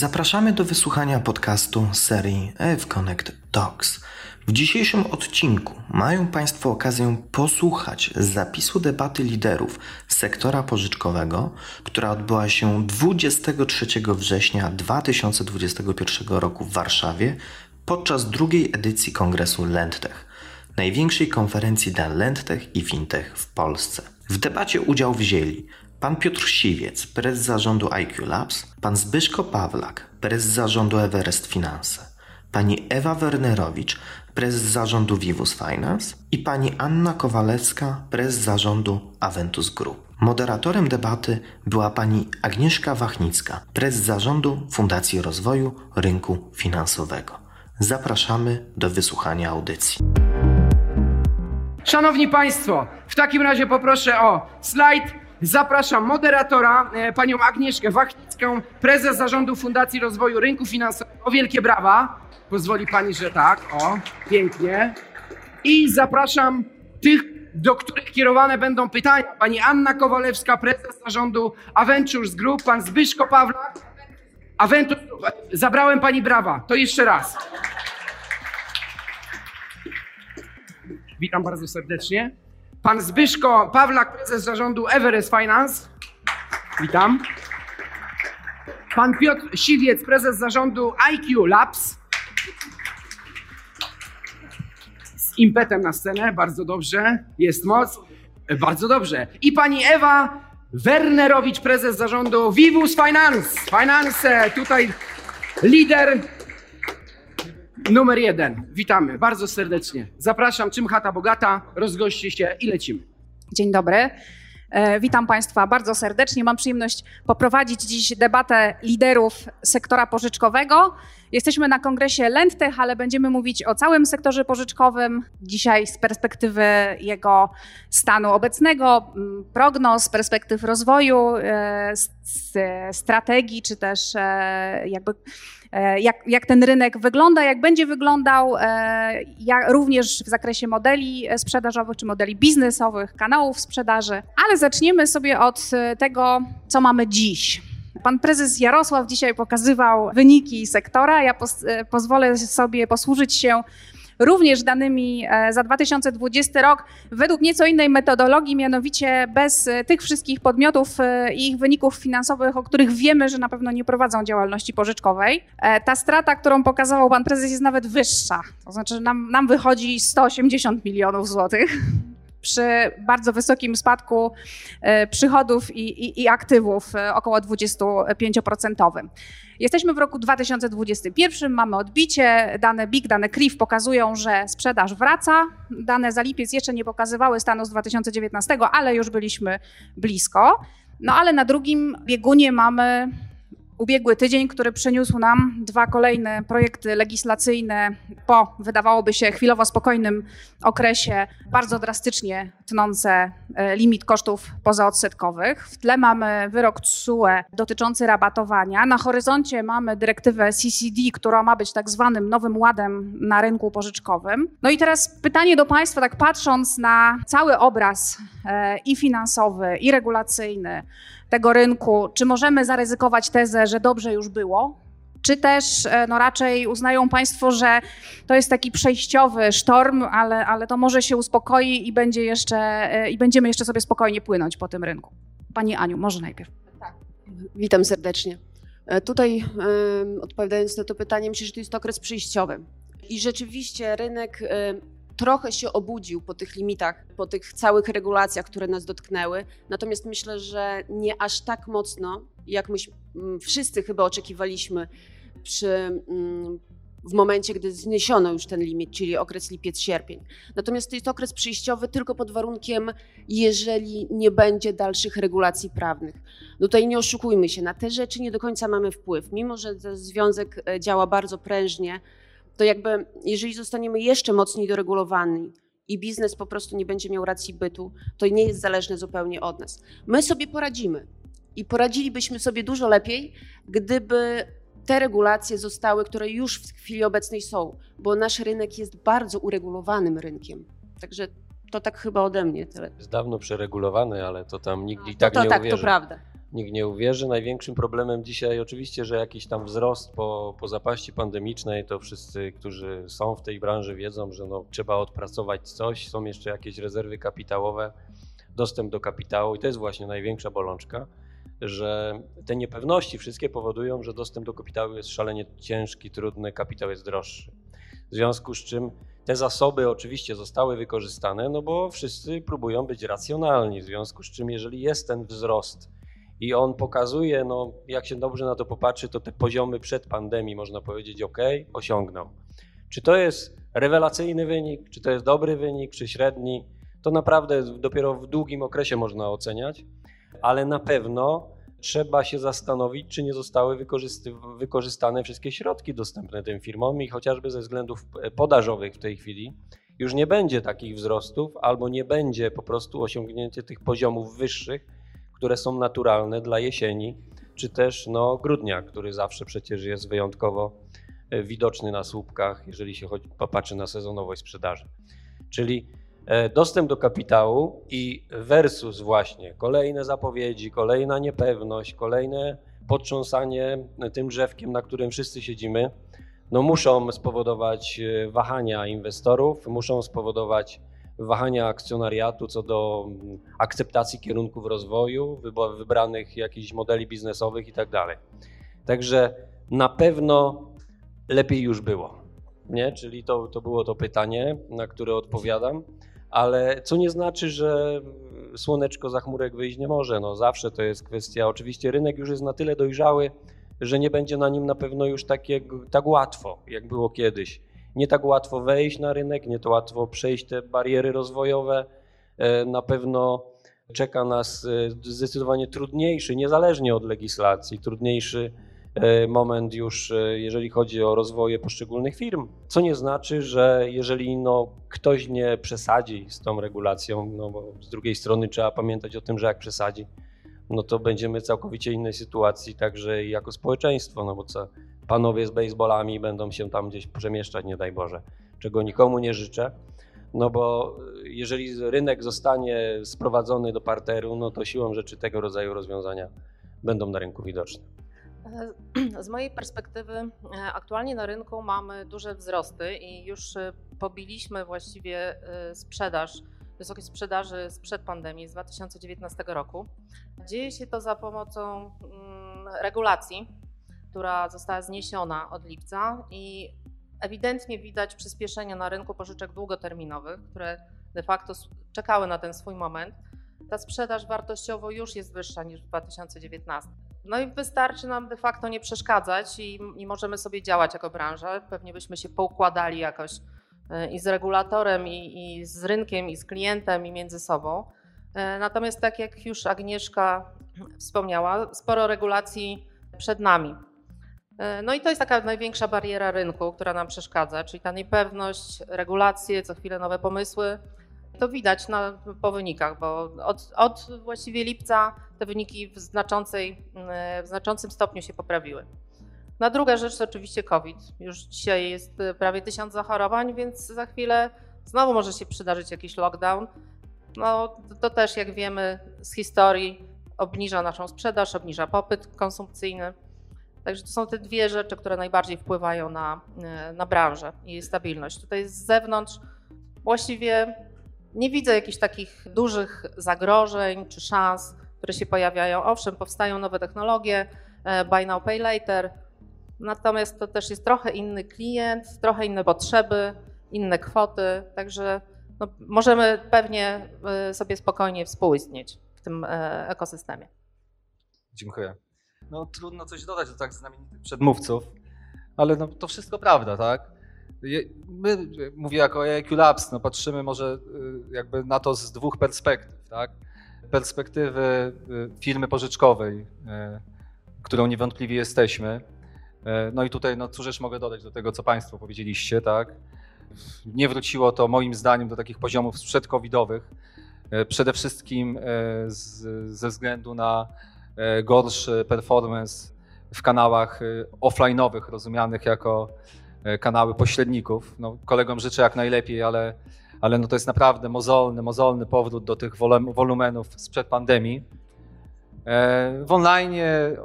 Zapraszamy do wysłuchania podcastu serii EF Connect Talks. W dzisiejszym odcinku mają Państwo okazję posłuchać zapisu debaty liderów sektora pożyczkowego, która odbyła się 23 września 2021 roku w Warszawie podczas drugiej edycji kongresu LendTech, największej konferencji dla LendTech i FinTech w Polsce. W debacie udział wzięli pan Piotr Siwiec, prezes zarządu IQ Labs, pan Zbyszko Pawlak, prezes zarządu Everest Finance, pani Ewa Wernerowicz, prezes zarządu Vivus Finance i pani Anna Kowalewska, prezes zarządu Aventus Group. Moderatorem debaty była pani Agnieszka Wachnicka, prezes zarządu Fundacji Rozwoju Rynku Finansowego. Zapraszamy do wysłuchania audycji. Szanowni Państwo, w takim razie poproszę o slajd. Zapraszam moderatora, e, panią Agnieszkę Wachnicką, prezes zarządu Fundacji Rozwoju Rynku Finansowego. Wielkie brawa. Pozwoli pani, że tak. O, pięknie. I zapraszam tych, do których kierowane będą pytania. Pani Anna Kowalewska, prezes zarządu Aventures Group, pan Zbyszko Pawlak. Aventures Group. Zabrałem pani brawa. To jeszcze raz. Witam bardzo serdecznie. Pan Zbyszko Pawlak, prezes zarządu Everest Finance. Witam. Pan Piotr Siwiec, prezes zarządu IQ Labs. Z impetem na scenę, bardzo dobrze. Jest moc. Bardzo dobrze. I pani Ewa Wernerowicz, prezes zarządu Vivus Finance. Finance, tutaj lider Numer jeden. Witamy bardzo serdecznie. Zapraszam, czym chata bogata, rozgoście się i lecimy. Dzień dobry. E, witam Państwa bardzo serdecznie. Mam przyjemność poprowadzić dziś debatę liderów sektora pożyczkowego. Jesteśmy na kongresie Lendtech, ale będziemy mówić o całym sektorze pożyczkowym. Dzisiaj z perspektywy jego stanu obecnego, prognoz, perspektyw rozwoju, e, strategii, czy też e, jakby jak, jak ten rynek wygląda, jak będzie wyglądał, e, jak, również w zakresie modeli sprzedażowych czy modeli biznesowych, kanałów sprzedaży. Ale zaczniemy sobie od tego, co mamy dziś. Pan prezes Jarosław dzisiaj pokazywał wyniki sektora. Ja e, pozwolę sobie posłużyć się również danymi e, za 2020 rok według nieco innej metodologii, mianowicie bez e, tych wszystkich podmiotów e, i ich wyników finansowych, o których wiemy, że na pewno nie prowadzą działalności pożyczkowej. Ta strata, którą pokazywał pan prezes, jest nawet wyższa. To znaczy nam, nam wychodzi 180 milionów złotych przy bardzo wysokim spadku przychodów i, i, i aktywów, około 25%. Jesteśmy w roku 2021, mamy odbicie, dane BIG, dane CRIF pokazują, że sprzedaż wraca. Dane za lipiec jeszcze nie pokazywały stanu z 2019, ale już byliśmy blisko. No ale na drugim biegunie mamy ubiegły tydzień, który przyniósł nam dwa kolejne projekty legislacyjne po, wydawałoby się, chwilowo spokojnym okresie, bardzo drastycznie tnące e, limit kosztów pozaodsetkowych. W tle mamy wyrok TSUE dotyczący rabatowania. Na horyzoncie mamy dyrektywę CCD, która ma być tak zwanym nowym ładem na rynku pożyczkowym. No i teraz pytanie do Państwa, tak patrząc na cały obraz e, i finansowy, i regulacyjny, tego rynku, czy możemy zaryzykować tezę, że dobrze już było? Czy też e, no raczej uznają Państwo, że to jest taki przejściowy sztorm, ale, ale to może się uspokoi i, będzie jeszcze, e, i będziemy jeszcze sobie spokojnie płynąć po tym rynku? Pani Aniu, może najpierw. Tak. Witam serdecznie. E, tutaj odpowiadając na to pytanie, myślę, że to jest okres przejściowy. I rzeczywiście rynek trochę się obudził po tych limitach, po tych całych regulacjach, które nas dotknęły. Natomiast myślę, że nie aż tak mocno, jak my mm, wszyscy chyba oczekiwaliśmy przy mm, w momencie, gdy zniesiono już ten limit, czyli okres lipiec-sierpień. Natomiast to jest okres przejściowy tylko pod warunkiem, jeżeli nie będzie dalszych regulacji prawnych. No tutaj nie oszukujmy się, na te rzeczy nie do końca mamy wpływ. Mimo, że związek e, działa bardzo prężnie, to jakby jeżeli zostaniemy jeszcze mocniej doregulowani i biznes po prostu nie będzie miał racji bytu, to nie jest zależne zupełnie od nas. My sobie poradzimy i poradzilibyśmy sobie dużo lepiej, gdyby te regulacje zostały, które już w chwili obecnej są, bo nasz rynek jest bardzo uregulowanym rynkiem. Także to tak chyba ode mnie tyle. Jest dawno przeregulowany, ale to tam nikt i tak to, nie tak, uwierzy. to prawda. Nikt nie uwierzy. Największym problemem dzisiaj oczywiście, że jakiś tam wzrost po, po zapaści pandemicznej, to wszyscy, którzy są w tej branży wiedzą, że no, trzeba odpracować coś, są jeszcze jakieś rezerwy kapitałowe, dostęp do kapitału i to jest właśnie największa bolączka, że te niepewności wszystkie powodują, że dostęp do kapitału jest szalenie ciężki, trudny, kapitał jest droższy. W związku z czym te zasoby oczywiście zostały wykorzystane, no bo wszyscy próbują być racjonalni, w związku z czym jeżeli jest ten wzrost i on pokazuje, no jak się dobrze na to popatrzy, to te poziomy przed pandemii można powiedzieć ok, osiągnął. Czy to jest rewelacyjny wynik, czy to jest dobry wynik, czy średni, to naprawdę dopiero w długim okresie można oceniać, ale na pewno trzeba się zastanowić, czy nie zostały wykorzystane wszystkie środki dostępne tym firmom i chociażby ze względów podażowych w tej chwili już nie będzie takich wzrostów albo nie będzie po prostu osiągnięcie tych poziomów wyższych, które są naturalne dla jesieni, czy też no, grudnia, który zawsze przecież jest wyjątkowo e, widoczny na słupkach, jeżeli się popatrzy na sezonowość sprzedaży. Czyli e, dostęp do kapitału i versus właśnie kolejne zapowiedzi, kolejna niepewność, kolejne potrząsanie tym drzewkiem, na którym wszyscy siedzimy, no muszą spowodować e, wahania inwestorów, muszą spowodować wahania akcjonariatu co do akceptacji kierunków rozwoju, wybranych jakichś modeli biznesowych i tak dalej. Także na pewno lepiej już było. Nie? Czyli to, to było to pytanie, na które odpowiadam, ale co nie znaczy, że słoneczko za chmurek wyjść nie może. No zawsze to jest kwestia, oczywiście rynek już jest na tyle dojrzały, że nie będzie na nim na pewno już tak, jak, tak łatwo, jak było kiedyś nie tak łatwo wejść na rynek, nie to łatwo przejść te bariery rozwojowe. E, na pewno czeka nas e, zdecydowanie trudniejszy, niezależnie od legislacji, trudniejszy e, moment już, jeżeli chodzi o rozwoje poszczególnych firm. Co nie znaczy, że jeżeli no, ktoś nie przesadzi z tą regulacją, no bo z drugiej strony trzeba pamiętać o tym, że jak przesadzi, no to będziemy w całkowicie innej sytuacji, także jako społeczeństwo, no bo co, panowie z baseballami będą się tam gdzieś przemieszczać, nie daj Boże, czego nikomu nie życzę. No bo jeżeli rynek zostanie sprowadzony do parteru, no to siłą rzeczy tego rodzaju rozwiązania będą na rynku widoczne. Z mojej perspektywy e, aktualnie na rynku mamy duże wzrosty i już e, pobiliśmy właściwie e, sprzedaż, wysokość sprzedaży sprzed pandemii z 2019 roku. Dzieje się to za pomocą mm, regulacji, która została zniesiona od lipca i ewidentnie widać przyspieszenie na rynku pożyczek długoterminowych, które de facto czekały na ten swój moment. Ta sprzedaż wartościowo już jest wyższa niż w 2019. No i wystarczy nam de facto nie przeszkadzać i, i możemy sobie działać jako branża. Pewnie byśmy się poukładali jakoś i z regulatorem, i, i z rynkiem, i z klientem, i między sobą. E, natomiast tak jak już Agnieszka wspomniała, sporo regulacji przed nami. E, no i to jest taka największa bariera rynku, która nam przeszkadza, czyli ta niepewność, regulacje, co chwilę nowe pomysły. To widać na, po wynikach, bo od, od właściwie lipca te wyniki w, znaczącej, w znaczącym stopniu się poprawiły. Na druga rzecz to oczywiście COVID. Już dzisiaj jest prawie tysiąc zachorowań, więc za chwilę znowu może się przydarzyć jakiś lockdown. No, to też, jak wiemy z historii, obniża naszą sprzedaż, obniża popyt konsumpcyjny. Także to są te dwie rzeczy, które najbardziej wpływają na, e, na branżę i jej stabilność. Tutaj z zewnątrz właściwie nie widzę jakichś takich dużych zagrożeń czy szans, które się pojawiają. Owszem, powstają nowe technologie, e, buy now, pay later, natomiast to też jest trochę inny klient, trochę inne potrzeby, inne kwoty, także no, możemy pewnie e, sobie spokojnie współistnieć w tym ekosystemie. Dziękuję no trudno coś dodać do tak znamienitych przedmówców, ale no, to wszystko prawda, tak? My, mówię jako AIQ Labs, no patrzymy może y, jakby na to z dwóch perspektyw, tak? Perspektywy y, firmy pożyczkowej, y, którą niewątpliwie jesteśmy. No i tutaj, no cóż mogę dodać do tego, co Państwo powiedzieliście, tak? Nie wróciło to moim zdaniem do takich poziomów sprzed covidowych. Przede wszystkim z, ze względu na E, gorszy performance w kanałach e, offline'owych, rozumianych jako e, kanały pośredników. No, kolegom życzę jak najlepiej, ale, ale no to jest naprawdę mozolny, mozolny powrót do tych wolumenów sprzed pandemii. E, w online,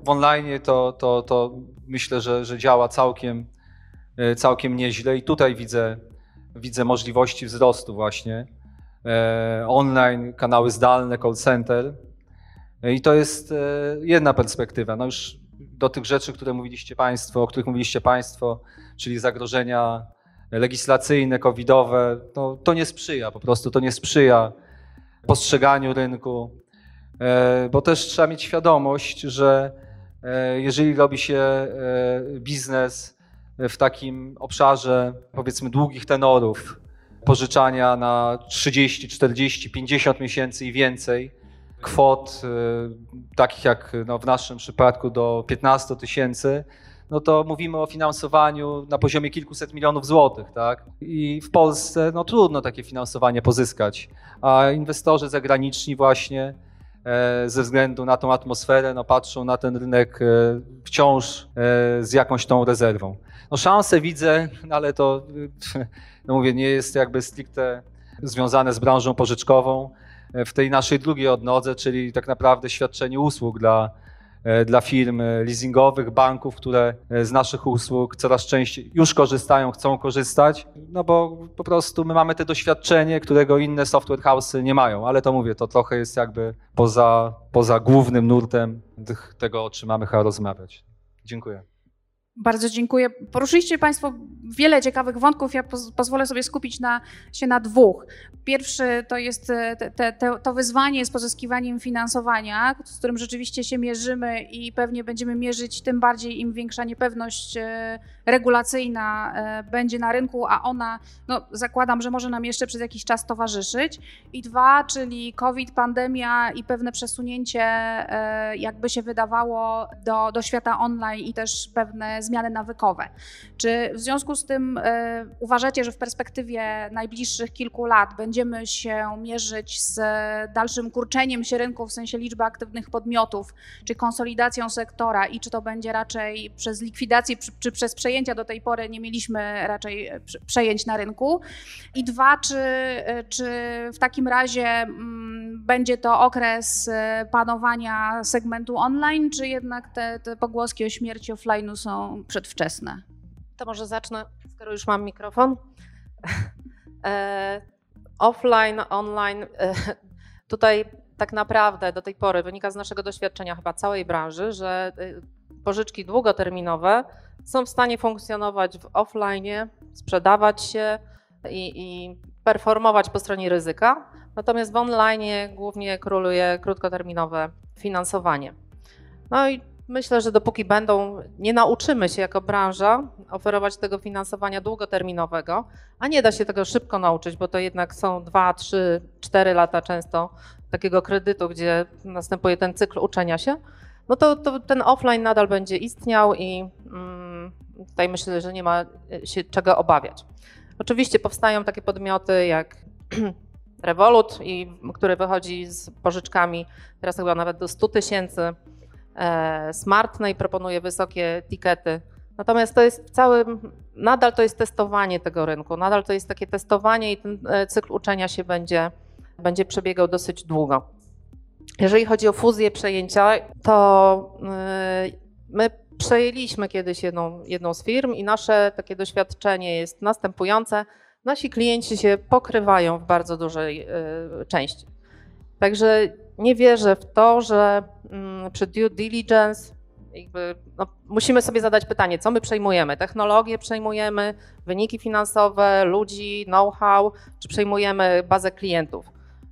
w online to, to, to myślę, że, że działa całkiem, e, całkiem nieźle i tutaj widzę, widzę możliwości wzrostu właśnie. E, online, kanały zdalne, call center. I to jest jedna perspektywa. No już do tych rzeczy, które mówiliście Państwo, o których mówiliście Państwo, czyli zagrożenia legislacyjne, covidowe, to, to nie sprzyja, po prostu to nie sprzyja postrzeganiu rynku, bo też trzeba mieć świadomość, że e, jeżeli robi się e, biznes w takim obszarze, powiedzmy, długich tenorów, pożyczania na 30, 40, 50 miesięcy i więcej, kwot takich jak no, w naszym przypadku do 15 tysięcy, no to mówimy o finansowaniu na poziomie kilkuset milionów złotych, tak? I w Polsce no trudno takie finansowanie pozyskać, a inwestorzy zagraniczni właśnie e, ze względu na tą atmosferę no patrzą na ten rynek e, wciąż e, z jakąś tą rezerwą. No szanse widzę, ale to no mówię, nie jest jakby stricte związane z branżą pożyczkową. W tej naszej drugiej odnodze, czyli tak naprawdę świadczeniu usług dla E, dla firm leasingowych, banków, które e, z naszych usług coraz częściej już korzystają, chcą korzystać, no bo po prostu my mamy te doświadczenie, którego inne software house'y nie mają, ale to mówię, to trochę jest jakby poza, poza głównym nurtem tego, o czym mamy chyba rozmawiać. Dziękuję. Bardzo dziękuję. Poruszyliście Państwo wiele ciekawych wątków. Ja poz pozwolę sobie skupić na, się na dwóch. Pierwszy to jest e, te, te, to wyzwanie z pozyskiwaniem finansowania, z którym rzeczywiście się mierzymy i pewnie będziemy mierzyć tym bardziej, im większa niepewność e, regulacyjna e, będzie na rynku, a ona, no, zakładam, że może nam jeszcze przez jakiś czas towarzyszyć. I dwa, czyli COVID, pandemia i pewne przesunięcie, jakby się wydawało, do, do świata online i też pewne zmiany nawykowe. Czy w związku z tym e, uważacie, że w perspektywie najbliższych kilku lat będziemy się mierzyć z dalszym kurczeniem się rynku w sensie liczby aktywnych podmiotów, czy konsolidacją sektora i czy to będzie raczej przez likwidację, czy przez przejęcia do tej pory nie mieliśmy raczej przejęć na rynku? I dwa, czy, e, czy w takim razie mm, będzie to okres e, panowania segmentu online, czy jednak te, te pogłoski o śmierci offline'u są przedwczesne. To może zacznę, skoro już mam mikrofon. E, offline, online. E, tutaj tak naprawdę do tej pory wynika z naszego doświadczenia chyba całej branży, że e, pożyczki długoterminowe są w stanie funkcjonować w offline, sprzedawać się i, i performować po stronie ryzyka. Natomiast w online głównie króluje krótkoterminowe finansowanie. No i Myślę, że dopóki będą, nie nauczymy się jako branża oferować tego finansowania długoterminowego, a nie da się tego szybko nauczyć, bo to jednak są 2, 3, 4 lata często takiego kredytu, gdzie następuje ten cykl uczenia się, no to, to ten offline nadal będzie istniał i mm, tutaj myślę, że nie ma się czego obawiać. Oczywiście powstają takie podmioty jak Revolut, który wychodzi z pożyczkami teraz chyba nawet do 100 tysięcy E, Smartnej proponuje wysokie tikety. Natomiast to jest cały, nadal to jest testowanie tego rynku, nadal to jest takie testowanie i ten e, cykl uczenia się będzie, będzie przebiegał dosyć długo. Jeżeli chodzi o fuzję przejęcia, to e, my przejęliśmy kiedyś jedną, jedną z firm i nasze takie doświadczenie jest następujące. Nasi klienci się pokrywają w bardzo dużej części. Także nie wierzę w to, że mm, przy due diligence jakby, no, musimy sobie zadać pytanie, co my przejmujemy? Technologię przejmujemy, wyniki finansowe, ludzi, know-how, czy przejmujemy bazę klientów?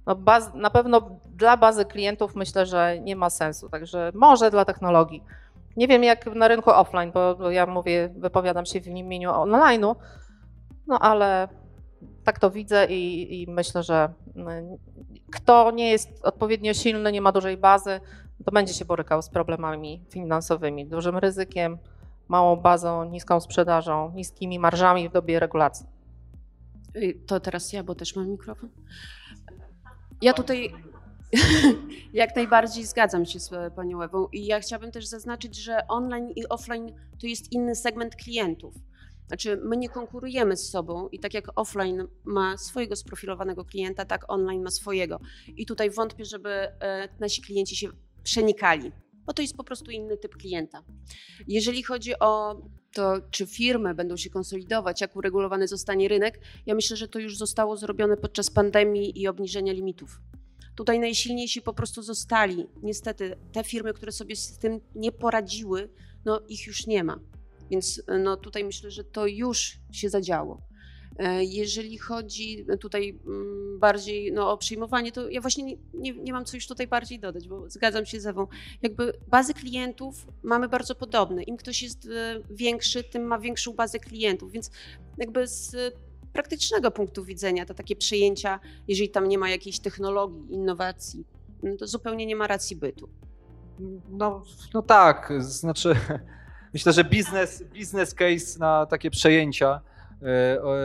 No, baz, na pewno dla bazy klientów myślę, że nie ma sensu, także może dla technologii. Nie wiem jak na rynku offline, bo ja mówię, wypowiadam się w imieniu online'u, no ale tak to widzę i, i, myślę, że mm, kto nie jest odpowiednio silny, nie ma dużej bazy, to będzie się borykał z problemami finansowymi, dużym ryzykiem, małą bazą, niską sprzedażą, niskimi marżami w dobie regulacji. To teraz ja, bo też mam mikrofon. Ja tutaj jak najbardziej zgadzam się z Panią Ewą i ja chciałabym też zaznaczyć, że online i offline to jest inny segment klientów. Znaczy, my nie konkurujemy z sobą i tak jak offline ma swojego sprofilowanego klienta, tak online ma swojego. I tutaj wątpię, żeby e, nasi klienci się przenikali, bo to jest po prostu inny typ klienta. Jeżeli chodzi o to, czy firmy będą się konsolidować, jak uregulowany zostanie rynek, ja myślę, że to już zostało zrobione podczas pandemii i obniżenia limitów. Tutaj najsilniejsi po prostu zostali. Niestety te firmy, które sobie z tym nie poradziły, no ich już nie ma. Więc no tutaj myślę, że to już się zadziało. E, jeżeli chodzi tutaj mm, bardziej no, o przyjmowanie, to ja właśnie nie, nie, nie, mam co już tutaj bardziej dodać, bo zgadzam się z Ewą. Jakby bazy klientów mamy bardzo podobne. Im ktoś jest e, większy, tym ma większą bazę klientów, więc jakby z praktycznego punktu widzenia to takie przejęcia, jeżeli tam nie ma jakiejś technologii, innowacji, no to zupełnie nie ma racji bytu. No, no tak, znaczy myślę, że biznes, biznes case na takie przejęcia E, o,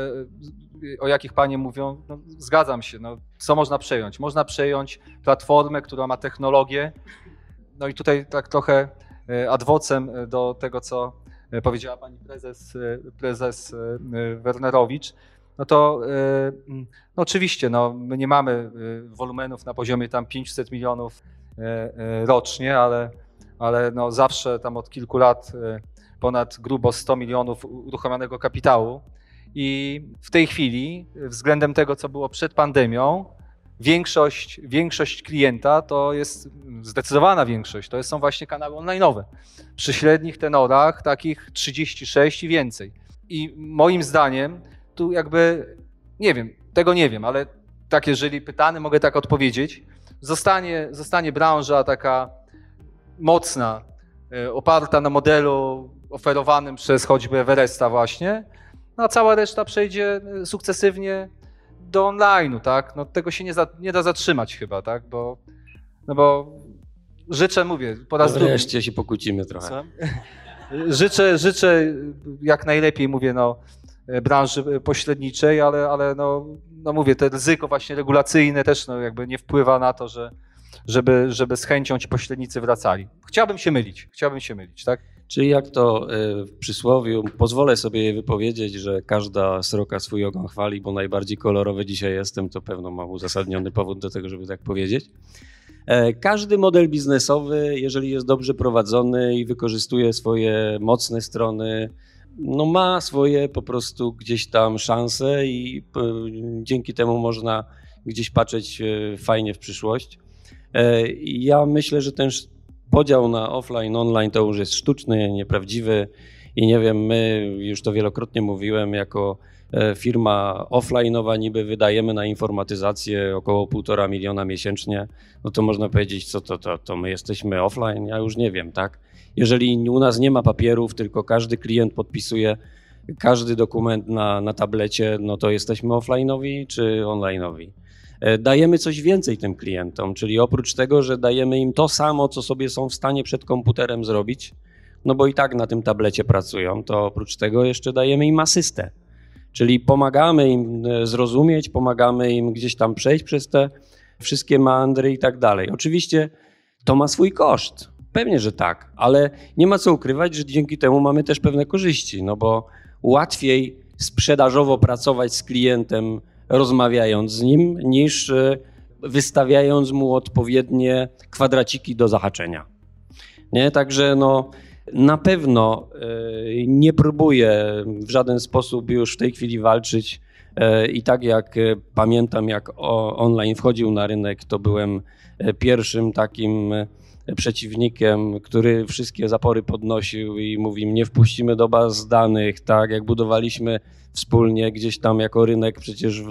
o jakich panie mówią, no, zgadzam się. No, co można przejąć? Można przejąć platformę, która ma technologię. No i tutaj tak trochę e, adwocem do tego, co powiedziała pani prezes, prezes Wernerowicz. No to no oczywiście, no, my nie mamy wolumenów na poziomie tam 500 milionów rocznie, ale, ale no zawsze tam od kilku lat ponad grubo 100 milionów uruchomionego kapitału. I w tej chwili, względem tego, co było przed pandemią, większość, większość klienta to jest zdecydowana większość, to są właśnie kanały online'owe. Przy średnich tenorach takich 36 i więcej. I moim zdaniem tu jakby, nie wiem, tego nie wiem, ale tak jeżeli pytany, mogę tak odpowiedzieć, zostanie, zostanie branża taka mocna, e, oparta na modelu oferowanym przez choćby Everesta właśnie, no a cała reszta przejdzie y, sukcesywnie do online'u, tak? No tego się nie, za, nie da zatrzymać chyba, tak? Bo, no bo życzę, mówię, po raz drugi. Wreszcie się pokłócimy trochę. Życzę, życzę jak najlepiej, mówię, no, branży pośredniczej, ale, ale no, no mówię, te ryzyko właśnie regulacyjne też no, jakby nie wpływa na to, że, żeby, żeby z chęcią ci pośrednicy wracali. Chciałbym się mylić, chciałbym się mylić, tak? Czyli jak to e, w przysłowiu, pozwolę sobie wypowiedzieć, że każda sroka swój ogon chwali, bo najbardziej kolorowy dzisiaj jestem, to pewno mam uzasadniony powód do tego, żeby tak powiedzieć. E, każdy model biznesowy, jeżeli jest dobrze prowadzony i wykorzystuje swoje mocne strony, no ma swoje po prostu gdzieś tam szanse i e, dzięki temu można gdzieś patrzeć fajnie w przyszłość. Ja myślę, że ten podział na offline, online to już jest sztuczny, nieprawdziwy i nie wiem, my już to wielokrotnie mówiłem, jako e, firma offline'owa niby wydajemy na informatyzację około półtora miliona miesięcznie, no to można powiedzieć, co to, to, to my jesteśmy offline? Ja już nie wiem, tak? Jeżeli u nas nie ma papierów, tylko każdy klient podpisuje każdy dokument na, na tablecie, no to jesteśmy offline'owi czy online'owi? E, dajemy coś więcej tym klientom, czyli oprócz tego, że dajemy im to samo, co sobie są w stanie przed komputerem zrobić, no bo i tak na tym tablecie pracują, to oprócz tego jeszcze dajemy im asystę. Czyli pomagamy im e, zrozumieć, pomagamy im gdzieś tam przejść przez te wszystkie mandry i tak dalej. Oczywiście to ma swój koszt. Pewnie, że tak, ale nie ma co ukrywać, że dzięki temu mamy też pewne korzyści, no bo łatwiej sprzedażowo pracować z klientem rozmawiając z nim, niż e, wystawiając mu odpowiednie kwadraciki do zahaczenia. Nie? Także no, na pewno e, nie próbuję w żaden sposób już w tej chwili walczyć. E, I tak jak pamiętam, jak online wchodził na rynek, to byłem pierwszym takim przeciwnikiem, który wszystkie zapory podnosił i mówi, nie wpuścimy do baz danych, tak, jak budowaliśmy wspólnie gdzieś tam jako rynek przecież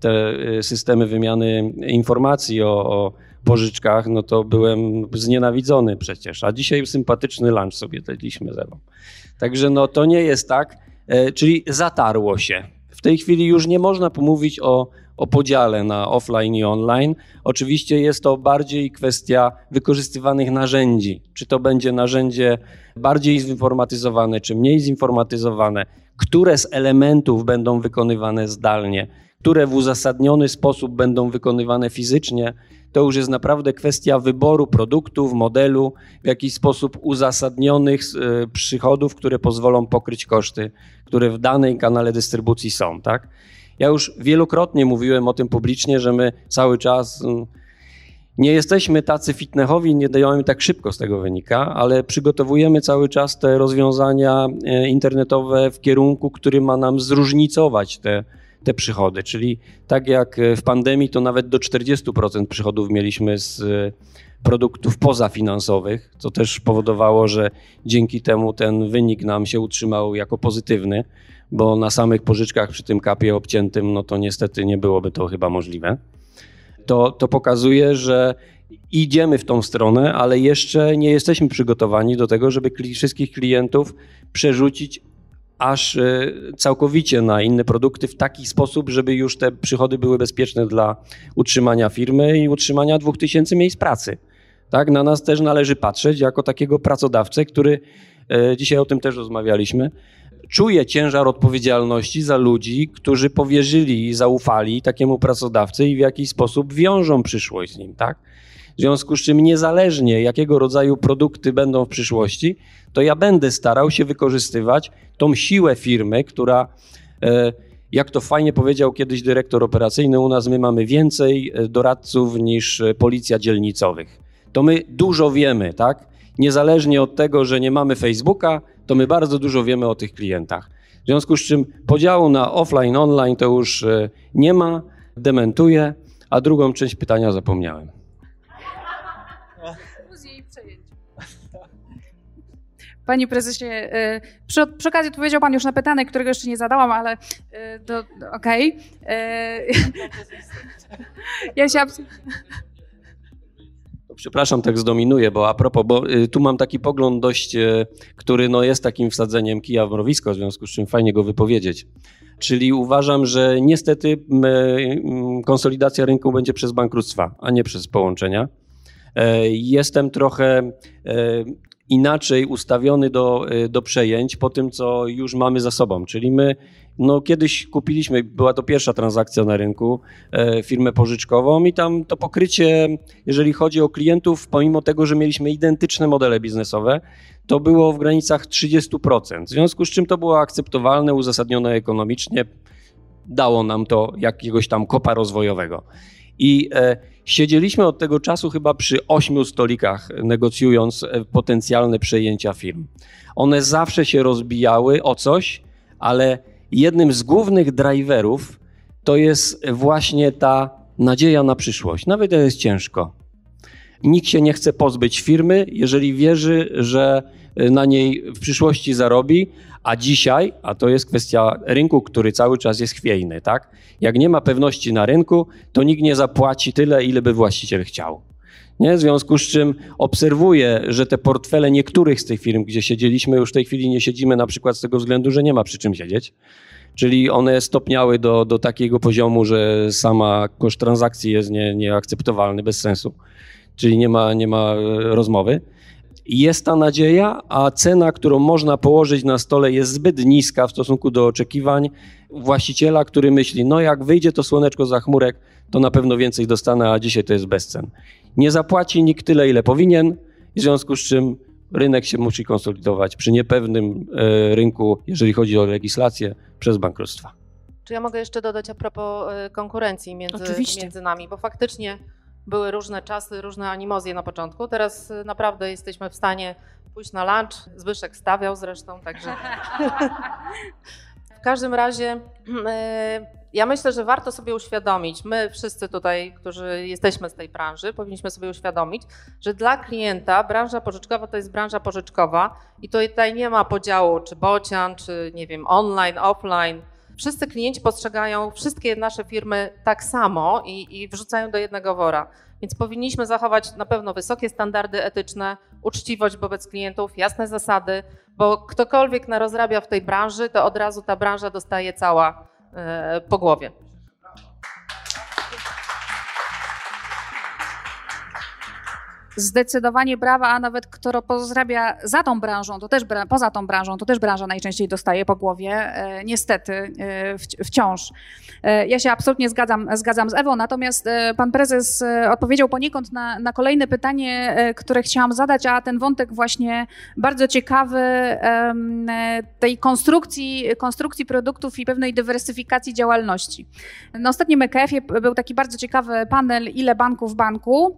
te y, systemy wymiany informacji o, o pożyczkach, no to byłem znienawidzony przecież, a dzisiaj sympatyczny lunch sobie jedliśmy ze mną. Także no to nie jest tak, e, czyli zatarło się. W tej chwili już nie można pomówić o o podziale na offline i online. Oczywiście jest to bardziej kwestia wykorzystywanych narzędzi. Czy to będzie narzędzie bardziej zinformatyzowane, czy mniej zinformatyzowane, które z elementów będą wykonywane zdalnie, które w uzasadniony sposób będą wykonywane fizycznie, to już jest naprawdę kwestia wyboru produktów, modelu, w jakiś sposób uzasadnionych e, przychodów, które pozwolą pokryć koszty, które w danej kanale dystrybucji są. Tak? Ja już wielokrotnie mówiłem o tym publicznie, że my cały czas mm, Nie jesteśmy tacy fitnechowi, nie działamy tak szybko z tego wynika, ale przygotowujemy cały czas te rozwiązania e, internetowe w kierunku, który ma nam zróżnicować te, te przychody. Czyli tak jak w pandemii, to nawet do 40% przychodów mieliśmy z produktów pozafinansowych, co też powodowało, że dzięki temu ten wynik nam się utrzymał jako pozytywny, bo na samych pożyczkach przy tym kapie obciętym, no to niestety nie byłoby to chyba możliwe. To, to pokazuje, że idziemy w tą stronę, ale jeszcze nie jesteśmy przygotowani do tego, żeby wszystkich klientów przerzucić aż e, całkowicie na inne produkty w taki sposób, żeby już te przychody były bezpieczne dla utrzymania firmy i utrzymania 2000 miejsc pracy. Tak? Na nas też należy patrzeć jako takiego pracodawcę, który, e, dzisiaj o tym też rozmawialiśmy, czuje ciężar odpowiedzialności za ludzi, którzy powierzyli i zaufali takiemu pracodawcy i w jakiś sposób wiążą przyszłość z nim. Tak? W związku z czym niezależnie jakiego rodzaju produkty będą w przyszłości, to ja będę starał się wykorzystywać tą siłę firmy, która e, jak to fajnie powiedział kiedyś dyrektor operacyjny, u nas my mamy więcej e, doradców niż policja dzielnicowych to my dużo wiemy, tak? Niezależnie od tego, że nie mamy Facebooka, to my bardzo dużo wiemy o tych klientach. W związku z czym podziału na offline, online to już e, nie ma, dementuję, a drugą część pytania zapomniałem. Panie prezesie, e, przy, przy, okazji odpowiedział pan już na pytanie, którego jeszcze nie zadałam, ale e, okej. Okay. Ja się Przepraszam, tak zdominuję, bo a propos, bo y, tu mam taki pogląd dość, y, który no jest takim wsadzeniem kija w mrowisko, w związku z czym fajnie go wypowiedzieć. Czyli uważam, że niestety konsolidacja rynku będzie przez bankructwa, a nie przez połączenia. E, jestem trochę e, inaczej ustawiony do, y, do przejęć po tym, co już mamy za sobą. Czyli my no, kiedyś kupiliśmy, była to pierwsza transakcja na rynku, e, firmę pożyczkową i tam to pokrycie, jeżeli chodzi o klientów, pomimo tego, że mieliśmy identyczne modele biznesowe, to było w granicach 30%. W związku z czym to było akceptowalne, uzasadnione ekonomicznie, dało nam to jakiegoś tam kopa rozwojowego. I e, siedzieliśmy od tego czasu chyba przy ośmiu stolikach, negocjując e, potencjalne przejęcia firm. One zawsze się rozbijały o coś, ale jednym z głównych driverów to jest właśnie ta nadzieja na przyszłość. Nawet jak jest ciężko. Nikt się nie chce pozbyć firmy, jeżeli wierzy, że na niej w przyszłości zarobi, a dzisiaj, a to jest kwestia rynku, który cały czas jest chwiejny, tak? Jak nie ma pewności na rynku, to nikt nie zapłaci tyle, ile by właściciel chciał. Nie? W związku z czym obserwuję, że te portfele niektórych z tych firm, gdzie siedzieliśmy, już w tej chwili nie siedzimy na przykład z tego względu, że nie ma przy czym siedzieć. Czyli one stopniały do, do takiego poziomu, że sama koszt transakcji jest nie, nieakceptowalny, bez sensu. Czyli nie ma, nie ma e, rozmowy. Jest ta nadzieja, a cena, którą można położyć na stole, jest zbyt niska w stosunku do oczekiwań właściciela, który myśli: No, jak wyjdzie to słoneczko za chmurek, to na pewno więcej dostanę, a dzisiaj to jest bezcen. Nie zapłaci nikt tyle, ile powinien, w związku z czym rynek się musi konsolidować przy niepewnym e, rynku, jeżeli chodzi o legislację, przez bankructwa. Czy ja mogę jeszcze dodać a propos e, konkurencji między, między nami, bo faktycznie były różne czasy, różne animozje na początku. Teraz e, naprawdę jesteśmy w stanie pójść na lunch. Zbyszek stawiał zresztą, także. w każdym razie ja myślę, że warto sobie uświadomić, my wszyscy tutaj, którzy jesteśmy z tej branży, powinniśmy sobie uświadomić, że dla klienta branża pożyczkowa to jest branża pożyczkowa i tutaj nie ma podziału czy bocian, czy nie wiem, online, offline. Wszyscy klienci postrzegają wszystkie nasze firmy tak samo i, i wrzucają do jednego wora. Więc powinniśmy zachować na pewno wysokie standardy etyczne, uczciwość wobec klientów, jasne zasady, bo ktokolwiek narozrabia w tej branży, to od razu ta branża dostaje cała po głowie. Zdecydowanie brawa, a nawet kto pozrabia za tą branżą, to też poza tą branżą, to też branża najczęściej dostaje po głowie, e, niestety e, wciąż. E, ja się absolutnie zgadzam, zgadzam z Ewą, natomiast pan prezes odpowiedział poniekąd na, na kolejne pytanie, które chciałam zadać, a ten wątek właśnie bardzo ciekawy tej konstrukcji, konstrukcji produktów i pewnej dywersyfikacji działalności. Na ostatnim EKF-ie był taki bardzo ciekawy panel, ile banków w banku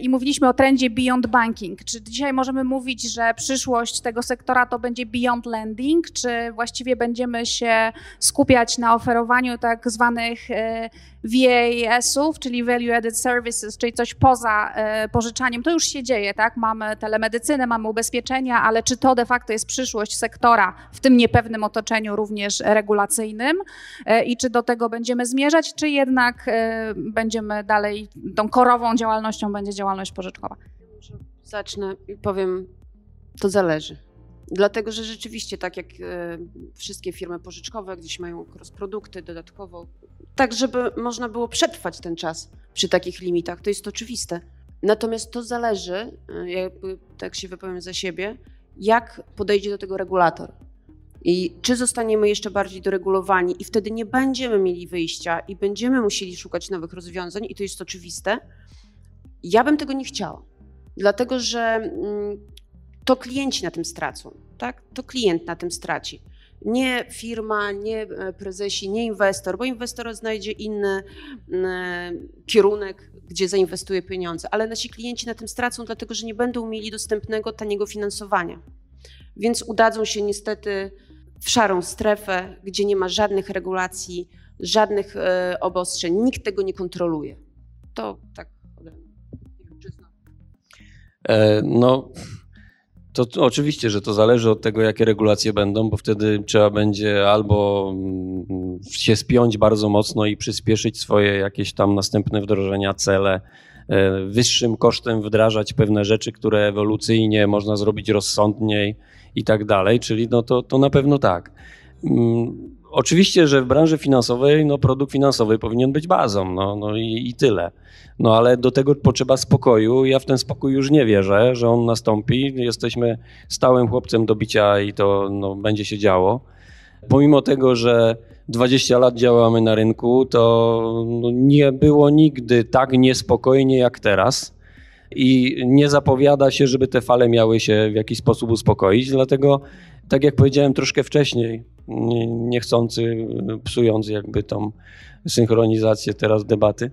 i mówiliśmy o trendzie beyond banking. Czy dzisiaj możemy mówić, że przyszłość tego sektora to będzie beyond lending, czy właściwie będziemy się skupiać na oferowaniu tak zwanych e, VAS-ów, czyli Value Added Services, czyli coś poza e, pożyczaniem. To już się dzieje, tak? Mamy telemedycynę, mamy ubezpieczenia, ale czy to de facto jest przyszłość sektora w tym niepewnym otoczeniu również regulacyjnym e, i czy do tego będziemy zmierzać, czy jednak będziemy dalej, tą korową działalnością będzie działalność pożyczkowa? Zacznę i powiem, to zależy. Dlatego, że rzeczywiście, tak jak e, wszystkie firmy pożyczkowe gdzieś mają produkty dodatkowo, tak żeby można było przetrwać ten czas przy takich limitach, to jest oczywiste. Natomiast to zależy, e, jakby tak się wypowiem za siebie, jak podejdzie do tego regulator. I czy zostaniemy jeszcze bardziej doregulowani, i wtedy nie będziemy mieli wyjścia i będziemy musieli szukać nowych rozwiązań, i to jest oczywiste. Ja bym tego nie chciała, dlatego że mm, to klienci na tym stracą, tak? To klient na tym straci. Nie firma, nie e, prezesi, nie inwestor, bo inwestor znajdzie inny e, kierunek, gdzie zainwestuje pieniądze, ale nasi klienci na tym stracą, dlatego że nie będą mieli dostępnego, taniego finansowania. Więc udadzą się niestety w szarą strefę, gdzie nie ma żadnych regulacji, żadnych e, obostrzeń, nikt tego nie kontroluje. To tak. No, to, to, oczywiście, że to zależy od tego, jakie regulacje będą, bo wtedy trzeba będzie albo mm, się spiąć bardzo mocno i przyspieszyć swoje jakieś tam następne wdrożenia, cele, e, wyższym kosztem wdrażać pewne rzeczy, które ewolucyjnie można zrobić rozsądniej i tak dalej, czyli no to, to na pewno tak. Oczywiście, że w branży finansowej no, produkt finansowy powinien być bazą, no, no i, i tyle. No ale do tego potrzeba spokoju. Ja w ten spokój już nie wierzę, że on nastąpi. Jesteśmy stałym chłopcem do bicia i to no, będzie się działo. Pomimo tego, że 20 lat działamy na rynku, to no, nie było nigdy tak niespokojnie jak teraz. I nie zapowiada się, żeby te fale miały się w jakiś sposób uspokoić. Dlatego, tak jak powiedziałem troszkę wcześniej, niechcący, psując jakby tą synchronizację teraz debaty,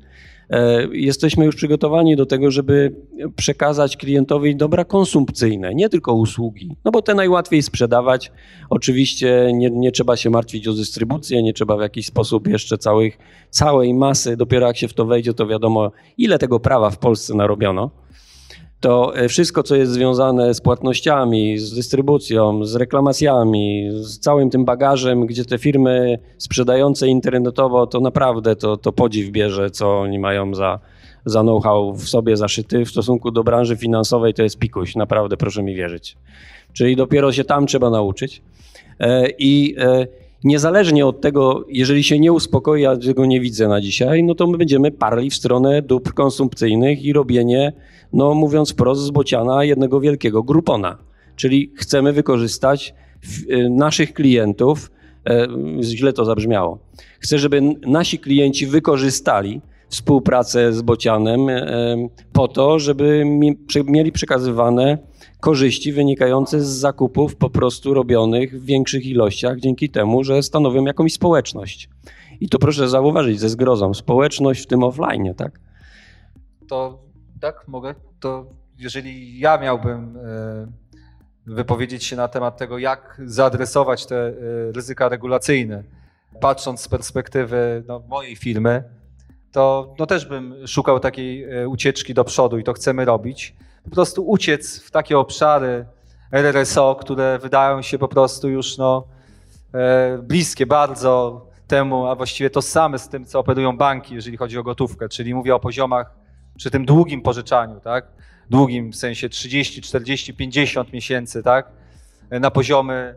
E, jesteśmy już przygotowani do tego, żeby przekazać klientowi dobra konsumpcyjne, nie tylko usługi, no bo te najłatwiej sprzedawać. Oczywiście nie, nie trzeba się martwić o dystrybucję, nie trzeba w jakiś sposób jeszcze całych, całej masy, dopiero jak się w to wejdzie, to wiadomo, ile tego prawa w Polsce narobiono to e, wszystko, co jest związane z płatnościami, z dystrybucją, z reklamacjami, z całym tym bagażem, gdzie te firmy sprzedające internetowo, to naprawdę to, to podziw bierze, co oni mają za, za know-how w sobie zaszyty. W stosunku do branży finansowej to jest pikuś, naprawdę proszę mi wierzyć. Czyli dopiero się tam trzeba nauczyć. E, I e, niezależnie od tego, jeżeli się nie uspokoi, a tego nie widzę na dzisiaj, no to my będziemy parli w stronę dóbr konsumpcyjnych i robienie no mówiąc wprost, z bociana jednego wielkiego grupona. Czyli chcemy wykorzystać y, naszych klientów, e, źle to zabrzmiało. Chcę, żeby nasi klienci wykorzystali współpracę z bocianem e, po to, żeby mieli przekazywane korzyści wynikające z zakupów po prostu robionych w większych ilościach, dzięki temu, że stanowią jakąś społeczność. I to proszę zauważyć ze zgrozą, społeczność w tym offline, tak? To tak, mogę? To jeżeli ja miałbym e, wypowiedzieć się na temat tego, jak zaadresować te e, ryzyka regulacyjne, patrząc z perspektywy no, mojej firmy, to no, też bym szukał takiej e, ucieczki do przodu i to chcemy robić. Po prostu uciec w takie obszary RRSO, które wydają się po prostu już no, bliskie bardzo temu, a właściwie to same z tym, co operują banki, jeżeli chodzi o gotówkę, czyli mówię o poziomach przy tym długim pożyczaniu, tak? Długim w sensie 30, 40, 50 miesięcy, tak? Na poziomy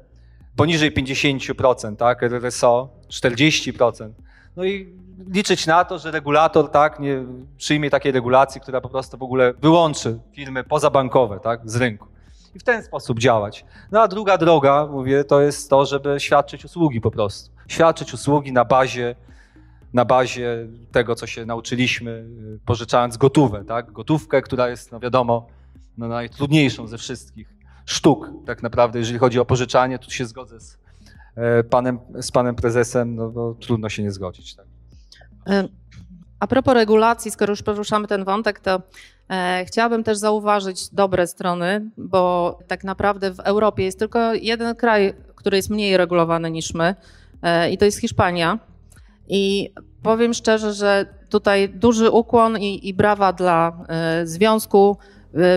poniżej 50%, tak? RRSO 40%. No i liczyć na to, że regulator tak, nie przyjmie takiej regulacji, która po prostu w ogóle wyłączy firmy pozabankowe tak, z rynku. I w ten sposób działać. No a druga droga, mówię, to jest to, żeby świadczyć usługi po prostu. Świadczyć usługi na bazie, na bazie tego, co się nauczyliśmy, pożyczając gotówę, tak? Gotówkę, która jest, no wiadomo, no najtrudniejszą ze wszystkich sztuk tak naprawdę, jeżeli chodzi o pożyczanie, tu się zgodzę z e, panem, z panem prezesem, no trudno się nie zgodzić. Tak. E, a propos regulacji, skoro już poruszamy ten wątek, to e, chciałabym też zauważyć dobre strony, bo tak naprawdę w Europie jest tylko jeden kraj, który jest mniej regulowany niż my, e, i to jest Hiszpania. I powiem szczerze, że tutaj duży ukłon i, i brawa dla Związku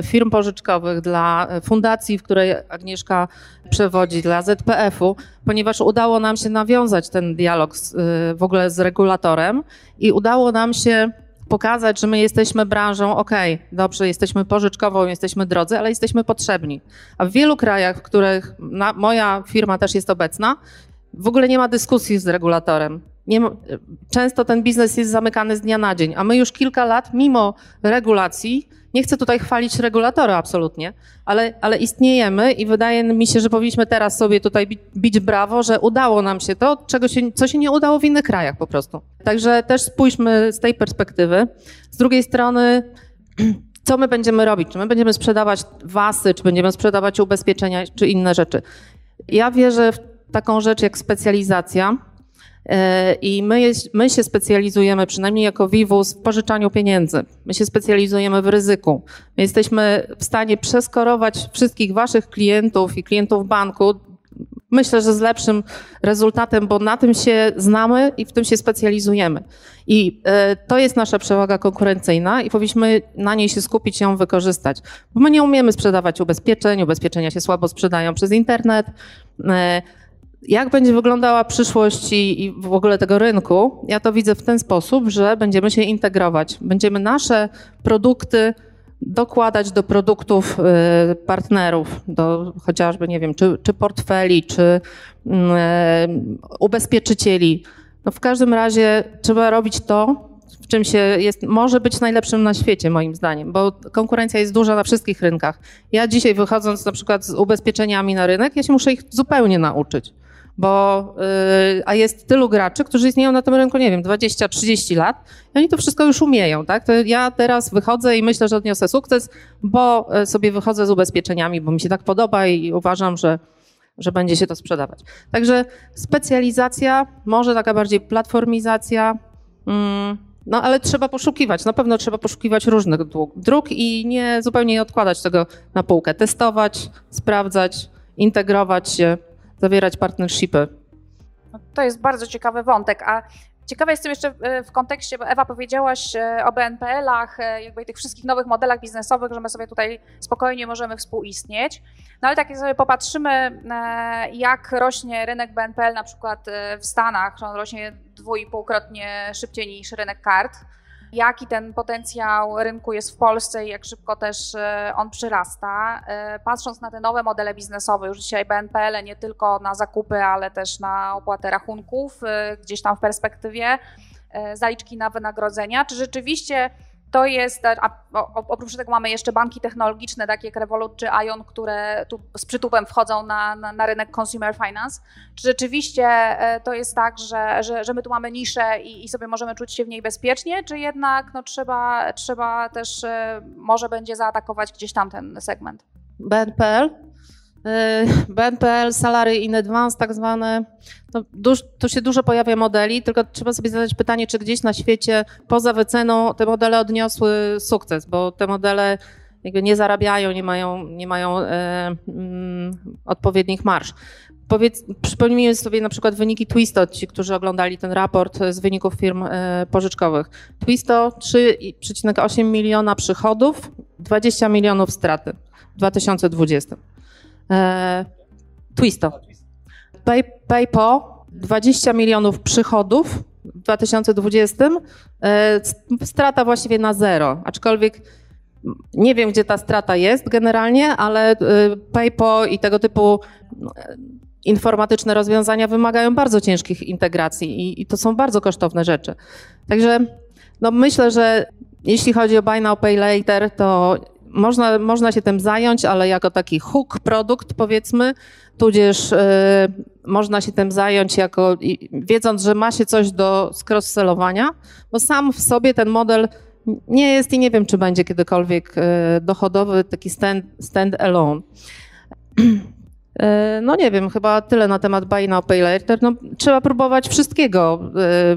Firm Pożyczkowych, dla fundacji, w której Agnieszka przewodzi, dla ZPF-u, ponieważ udało nam się nawiązać ten dialog z, w ogóle z regulatorem i udało nam się pokazać, że my jesteśmy branżą, ok, dobrze, jesteśmy pożyczkową, jesteśmy drodzy, ale jesteśmy potrzebni. A w wielu krajach, w których na, moja firma też jest obecna, w ogóle nie ma dyskusji z regulatorem. Często ten biznes jest zamykany z dnia na dzień, a my już kilka lat, mimo regulacji, nie chcę tutaj chwalić regulatora absolutnie, ale, ale istniejemy i wydaje mi się, że powinniśmy teraz sobie tutaj bić, brawo, że udało nam się to, czego się, co się nie udało w innych krajach po prostu. Także też spójrzmy z tej perspektywy. Z drugiej strony, co my będziemy robić? Czy my będziemy sprzedawać wasy, czy będziemy sprzedawać ubezpieczenia, czy inne rzeczy? Ja wierzę w taką rzecz jak specjalizacja. E, I my, my się specjalizujemy, przynajmniej jako Vivus, w pożyczaniu pieniędzy. My się specjalizujemy w ryzyku. My jesteśmy w stanie przeskorować wszystkich waszych klientów i klientów banku. Myślę, że z lepszym rezultatem, bo na tym się znamy i w tym się specjalizujemy. I e, to jest nasza przewaga konkurencyjna i powinniśmy na niej się skupić ją wykorzystać. Bo my nie umiemy sprzedawać ubezpieczeń, ubezpieczenia się słabo sprzedają przez internet. Jak będzie wyglądała przyszłość i, w ogóle tego rynku? Ja to widzę w ten sposób, że będziemy się integrować. Będziemy nasze produkty dokładać do produktów y, partnerów, do chociażby, nie wiem, czy, czy portfeli, czy e, ubezpieczycieli. No w każdym razie trzeba robić to, w czym się jest, może być najlepszym na świecie, moim zdaniem, bo konkurencja jest duża na wszystkich rynkach. Ja dzisiaj wychodząc na przykład z ubezpieczeniami na rynek, ja się muszę ich zupełnie nauczyć bo, yy, a jest tylu graczy, którzy istnieją na tym rynku, nie wiem, 20-30 lat i oni to wszystko już umieją, tak? To ja teraz wychodzę i myślę, że odniosę sukces, bo y, sobie wychodzę z ubezpieczeniami, bo mi się tak podoba i uważam, że, że będzie się to sprzedawać. Także specjalizacja, może taka bardziej platformizacja, mm, no ale trzeba poszukiwać, na pewno trzeba poszukiwać różnych dróg i nie zupełnie nie odkładać tego na półkę. Testować, sprawdzać, integrować się zawierać partnershipy. No, to jest bardzo ciekawy wątek, a Ciekawe jestem jeszcze e, w kontekście, bo Ewa powiedziałaś e, o BNPL-ach, e, jakby tych wszystkich nowych modelach biznesowych, że my sobie tutaj spokojnie możemy współistnieć. No ale tak jak sobie popatrzymy, jak rośnie rynek BNPL na przykład w Stanach, on rośnie dwójpółkrotnie szybciej niż rynek kart, jaki ten potencjał rynku jest w Polsce i jak szybko też e, on przyrasta. E, patrząc na te nowe modele biznesowe, już dzisiaj BNPL nie tylko na zakupy, ale też na opłatę rachunków, e, gdzieś tam w perspektywie zaliczki na wynagrodzenia, czy rzeczywiście to jest, a oprócz tego mamy jeszcze banki technologiczne, takie jak Revolut czy Ion, które tu z przytupem wchodzą na, na, na rynek consumer finance. Czy rzeczywiście e, to jest tak, że, że, że my tu mamy niszę i, i, sobie możemy czuć się w niej bezpiecznie, czy jednak no, trzeba, trzeba też, e, może będzie zaatakować gdzieś tam ten segment? BNPL BNPL, salary in advance tak zwane. No, duż, tu się dużo pojawia modeli, tylko trzeba sobie zadać pytanie, czy gdzieś na świecie poza wyceną te modele odniosły sukces, bo te modele jakby nie zarabiają, nie mają, nie mają e, mm, odpowiednich marsz. Powiedz, przypomnijmy sobie na przykład wyniki Twisto, ci, którzy oglądali ten raport z wyników firm e, pożyczkowych. Twisto 3,8 miliona przychodów, 20 milionów straty w 2020. E, Twisto. Pay, PayPal 20 milionów przychodów w 2020, e, strata właściwie na zero, aczkolwiek nie wiem, gdzie ta strata jest generalnie, ale e, PayPal i tego typu informatyczne rozwiązania wymagają bardzo ciężkich integracji i, i to są bardzo kosztowne rzeczy. Także no myślę, że jeśli chodzi o Buy Now Pay Later, to można, można się tym zająć, ale jako taki hook produkt powiedzmy, tudzież y, można się tym zająć jako, wiedząc, że ma się coś do cross-sellowania, bo sam w sobie ten model nie jest i nie wiem, czy będzie kiedykolwiek y, dochodowy, taki stand, stand alone. E, no nie wiem, chyba tyle na temat buy now, pay later. No, trzeba próbować wszystkiego. E,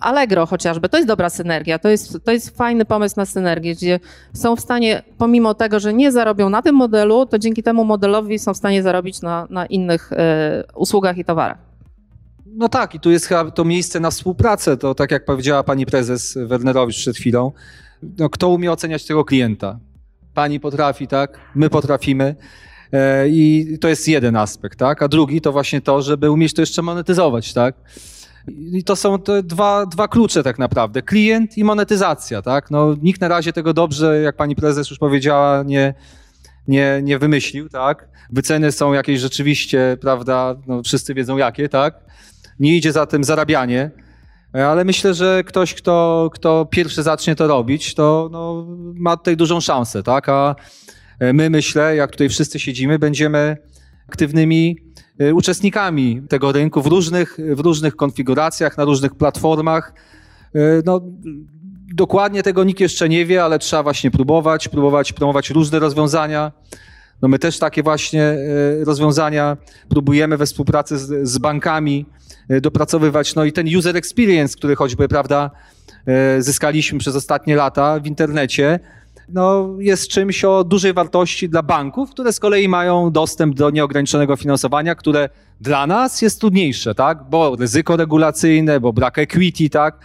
Allegro chociażby, to jest dobra synergia, to jest, to jest fajny pomysł na synergię, gdzie są w stanie, pomimo tego, że nie zarobią na tym modelu, to dzięki temu modelowi są w stanie zarobić na, na innych e, usługach i towarach. No tak, i tu jest chyba to miejsce na współpracę, to tak jak powiedziała pani prezes Wernerowicz przed chwilą, no, kto umie oceniać tego klienta? Pani potrafi, tak? My potrafimy. E, I to jest jeden aspekt, tak? A drugi to właśnie to, żeby umieć to jeszcze monetyzować, tak? I to są te dwa, dwa klucze tak naprawdę. Klient i monetyzacja, tak? No, nikt na razie tego dobrze, jak pani prezes już powiedziała, nie, nie, nie wymyślił, tak? Wyceny są jakieś rzeczywiście, prawda, no, wszyscy wiedzą jakie, tak? Nie idzie za tym zarabianie, ale myślę, że ktoś, kto, kto pierwszy zacznie to robić, to no, ma tutaj dużą szansę, tak? A E, my, myślę, jak tutaj wszyscy siedzimy, będziemy aktywnymi e, uczestnikami tego rynku w różnych, w różnych konfiguracjach, na różnych platformach. E, no, dokładnie tego nikt jeszcze nie wie, ale trzeba właśnie próbować, próbować promować różne rozwiązania. No my też takie właśnie rozwiązania próbujemy we współpracy z, z bankami dopracowywać. No i ten user experience, który choćby, prawda, zyskaliśmy przez ostatnie lata w internecie, no, jest czymś o dużej wartości dla banków, które z kolei mają dostęp do nieograniczonego finansowania, które dla nas jest trudniejsze, tak? Bo ryzyko regulacyjne, bo brak equity, tak?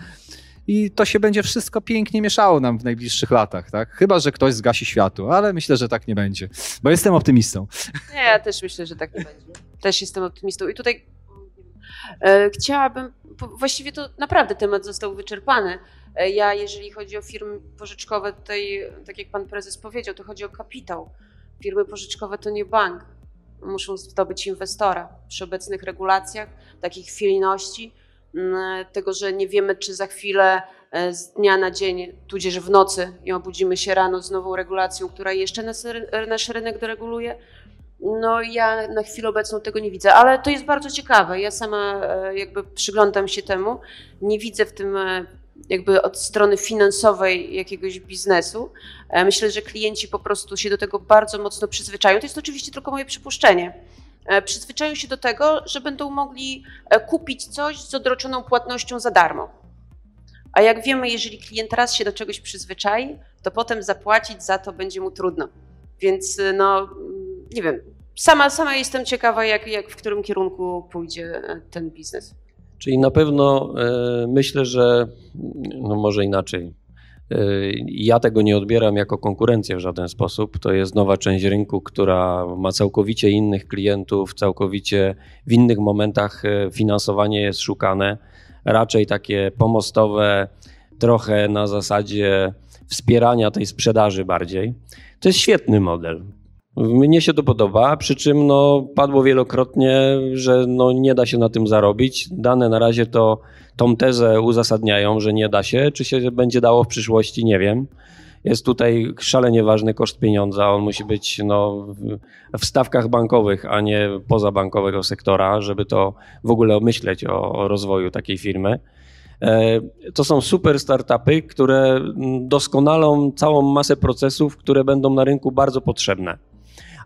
I to się będzie wszystko pięknie mieszało nam w najbliższych latach, tak? Chyba, że ktoś zgasi światło, ale myślę, że tak nie będzie, bo jestem optymistą. Nie, ja też myślę, że tak nie będzie. Też jestem optymistą. I tutaj e, chciałabym, właściwie to naprawdę temat został wyczerpany. E, ja, jeżeli chodzi o firmy pożyczkowe, tutaj, tak jak pan prezes powiedział, to chodzi o kapitał. Firmy pożyczkowe to nie bank. Muszą zdobyć inwestora. Przy obecnych regulacjach, takich chwiejności, tego, że nie wiemy, czy za chwilę e, z dnia na dzień, tudzież w nocy i obudzimy się rano z nową regulacją, która jeszcze nas, nasz rynek dereguluje, no ja na chwilę obecną tego nie widzę, ale to jest bardzo ciekawe. Ja sama e, jakby przyglądam się temu. Nie widzę w tym jakby od strony finansowej jakiegoś biznesu. E, myślę, że klienci po prostu się do tego bardzo mocno przyzwyczają. To jest oczywiście tylko moje przypuszczenie. E, przyzwyczają się do tego, że będą mogli e, kupić coś z odroczoną płatnością za darmo. A jak wiemy, jeżeli klient raz się do czegoś przyzwyczai, to potem zapłacić za to będzie mu trudno. Więc no, nie wiem, sama, sama jestem ciekawa, jak, jak w którym kierunku pójdzie ten biznes. Czyli na pewno e, myślę, że no może inaczej. E, ja tego nie odbieram jako konkurencję w żaden sposób. To jest nowa część rynku, która ma całkowicie innych klientów, całkowicie w innych momentach e, finansowanie jest szukane. Raczej takie pomostowe, trochę na zasadzie wspierania tej sprzedaży bardziej. To jest świetny model. Mnie się to podoba, przy czym no, padło wielokrotnie, że no, nie da się na tym zarobić. Dane na razie to tą tezę uzasadniają, że nie da się. Czy się będzie dało w przyszłości, nie wiem. Jest tutaj szalenie ważny koszt pieniądza. On musi być no, w stawkach bankowych, a nie pozabankowego sektora, żeby to w ogóle myśleć o, o rozwoju takiej firmy. E, to są super startupy, które doskonalą całą masę procesów, które będą na rynku bardzo potrzebne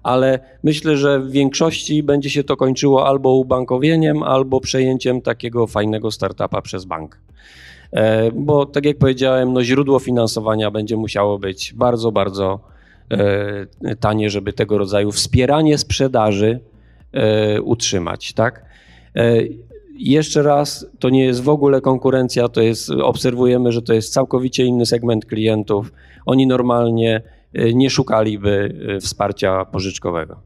ale myślę, że w większości będzie się to kończyło albo ubankowieniem, albo przejęciem takiego fajnego startupa przez bank. E, bo tak jak powiedziałem, no źródło finansowania będzie musiało być bardzo, bardzo e, tanie, żeby tego rodzaju wspieranie sprzedaży e, utrzymać, tak? Jeszcze raz, to nie jest w ogóle konkurencja, to jest, obserwujemy, że to jest całkowicie inny segment klientów. Oni normalnie nie szukaliby y, wsparcia pożyczkowego.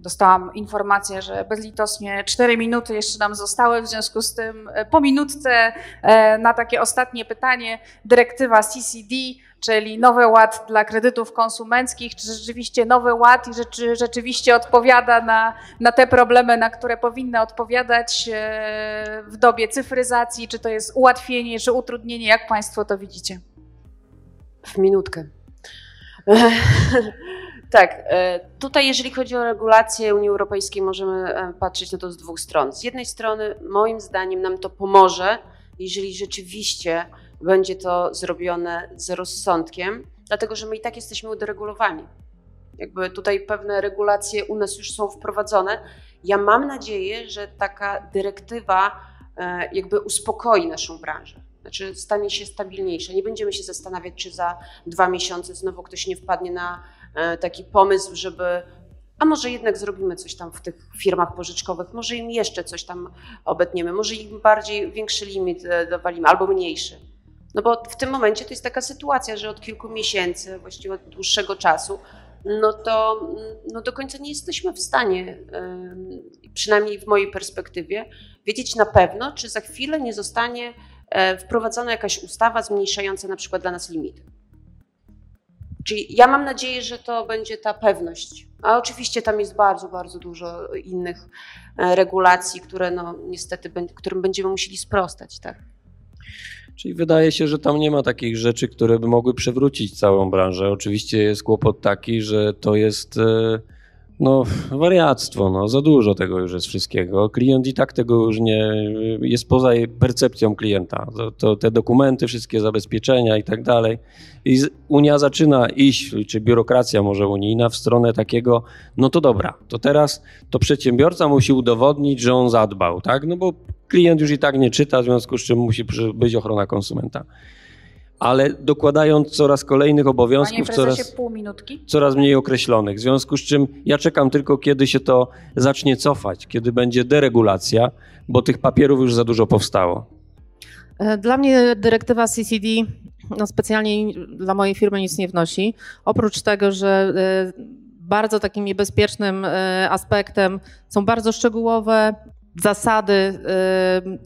Dostałam informację, że bezlitosnie 4 minuty jeszcze nam zostały, w związku z tym y, po minutce na takie ostatnie pytanie dyrektywa CCD czyli Nowy Ład dla kredytów konsumenckich, czy rzeczywiście Nowy Ład i rzeczy, rzeczywiście odpowiada na, na te problemy, na które powinny odpowiadać w dobie cyfryzacji, czy to jest ułatwienie, czy utrudnienie, jak Państwo to widzicie? W minutkę. Tak, e, tutaj jeżeli chodzi o regulacje Unii Europejskiej, możemy e, patrzeć na to z dwóch stron. Z jednej strony, moim zdaniem, nam to pomoże, jeżeli rzeczywiście będzie to zrobione z rozsądkiem, dlatego że my i tak jesteśmy uderegulowani. Jakby tutaj pewne regulacje u nas już są wprowadzone. Ja mam nadzieję, że taka dyrektywa e, jakby uspokoi naszą branżę. Znaczy stanie się stabilniejsza. Nie będziemy się zastanawiać, czy za dwa miesiące znowu ktoś nie wpadnie na E, taki pomysł, żeby a może jednak zrobimy coś tam w tych firmach pożyczkowych, może im jeszcze coś tam obetniemy, może im bardziej większy limit e, dowalimy albo mniejszy. No bo w tym momencie to jest taka sytuacja, że od kilku miesięcy, właściwie od dłuższego czasu, no to no do końca nie jesteśmy w stanie, przynajmniej w mojej perspektywie, wiedzieć na pewno, czy za chwilę nie zostanie wprowadzona jakaś ustawa zmniejszająca na przykład dla nas limity. Czyli ja mam nadzieję, że to będzie ta pewność. A oczywiście tam jest bardzo, bardzo dużo innych e, regulacji, które no, niestety, którym będziemy musieli sprostać. Tak? Czyli wydaje się, że tam nie ma takich rzeczy, które by mogły przewrócić całą branżę. Oczywiście jest kłopot taki, że to jest e, no, wariactwo, no, za dużo tego już jest wszystkiego. Klient i tak tego już nie, jest poza percepcją klienta. To, to te dokumenty, wszystkie zabezpieczenia i tak dalej. I Unia zaczyna iść, czy biurokracja może unijna, w stronę takiego, no to dobra, to teraz to przedsiębiorca musi udowodnić, że on zadbał, tak? No bo klient już i tak nie czyta, w związku z czym musi być ochrona konsumenta ale dokładając coraz kolejnych obowiązków, coraz, coraz mniej określonych. W związku z czym ja czekam tylko, kiedy się to zacznie cofać, kiedy będzie deregulacja, bo tych papierów już za dużo powstało. E, dla mnie dyrektywa CCD no specjalnie dla mojej firmy nic nie wnosi. Oprócz tego, że e, bardzo takim niebezpiecznym e, aspektem są bardzo szczegółowe zasady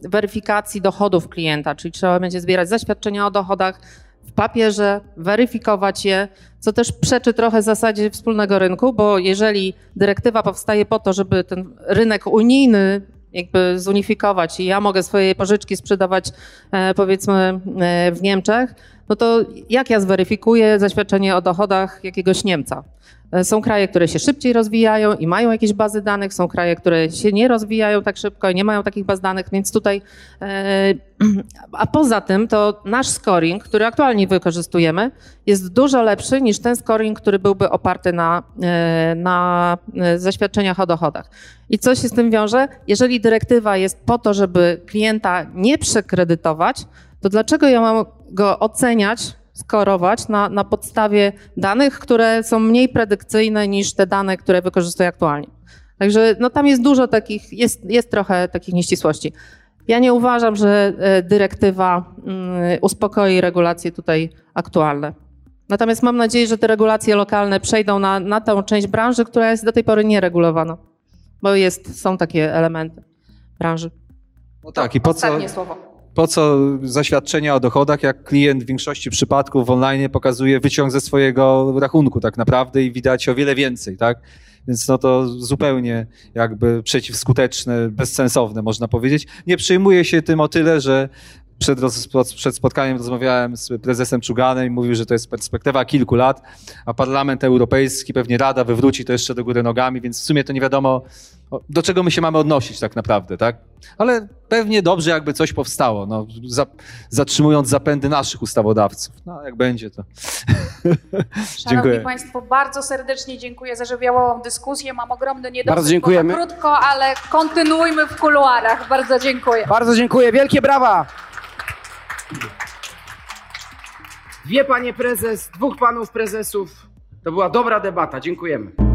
y, weryfikacji dochodów klienta, czyli trzeba będzie zbierać zaświadczenia o dochodach w papierze, weryfikować je, co też przeczy trochę zasadzie wspólnego rynku, bo jeżeli dyrektywa powstaje po to, żeby ten rynek unijny jakby zunifikować i ja mogę swoje pożyczki sprzedawać e, powiedzmy e, w Niemczech, no to jak ja zweryfikuję zaświadczenie o dochodach jakiegoś Niemca? E, są kraje, które się szybciej rozwijają i mają jakieś bazy danych, są kraje, które się nie rozwijają tak szybko i nie mają takich baz danych, więc tutaj. E, a poza tym, to nasz scoring, który aktualnie wykorzystujemy, jest dużo lepszy niż ten scoring, który byłby oparty na, e, na zaświadczeniach o dochodach. I co się z tym wiąże? Jeżeli dyrektywa jest po to, żeby klienta nie przekredytować, to dlaczego ja mam go oceniać skorować na, na podstawie danych, które są mniej predykcyjne niż te dane, które wykorzystuję aktualnie. Także no, tam jest dużo takich, jest, jest trochę takich nieścisłości. Ja nie uważam, że e, dyrektywa mm, uspokoi regulacje tutaj aktualne. Natomiast mam nadzieję, że te regulacje lokalne przejdą na, na tę część branży, która jest do tej pory nieregulowana, bo jest, są takie elementy branży. No tak, i po co, słowo po co zaświadczenia o dochodach, jak klient w większości przypadków online pokazuje wyciąg ze swojego rachunku tak naprawdę i widać o wiele więcej, tak? Więc no to zupełnie jakby przeciwskuteczne, bezsensowne można powiedzieć. Nie przejmuję się tym o tyle, że przed, przed, spotkaniem rozmawiałem z prezesem Czuganem i mówił, że to jest perspektywa kilku lat, a Parlament Europejski, pewnie Rada wywróci to jeszcze do góry nogami, więc w sumie to nie wiadomo, do czego my się mamy odnosić tak naprawdę, tak? Ale pewnie dobrze, jakby coś powstało, no, za, zatrzymując zapędy naszych ustawodawców. No, jak będzie to. Szanowni dziękuję. Państwo, bardzo serdecznie dziękuję za żywiołową dyskusję. Mam ogromny niedosyt, bardzo dziękujemy. krótko, ale kontynuujmy w kuluarach. Bardzo dziękuję. Bardzo dziękuję. Wielkie brawa. Dwie panie prezes, dwóch panów prezesów. To była dobra debata. Dziękujemy.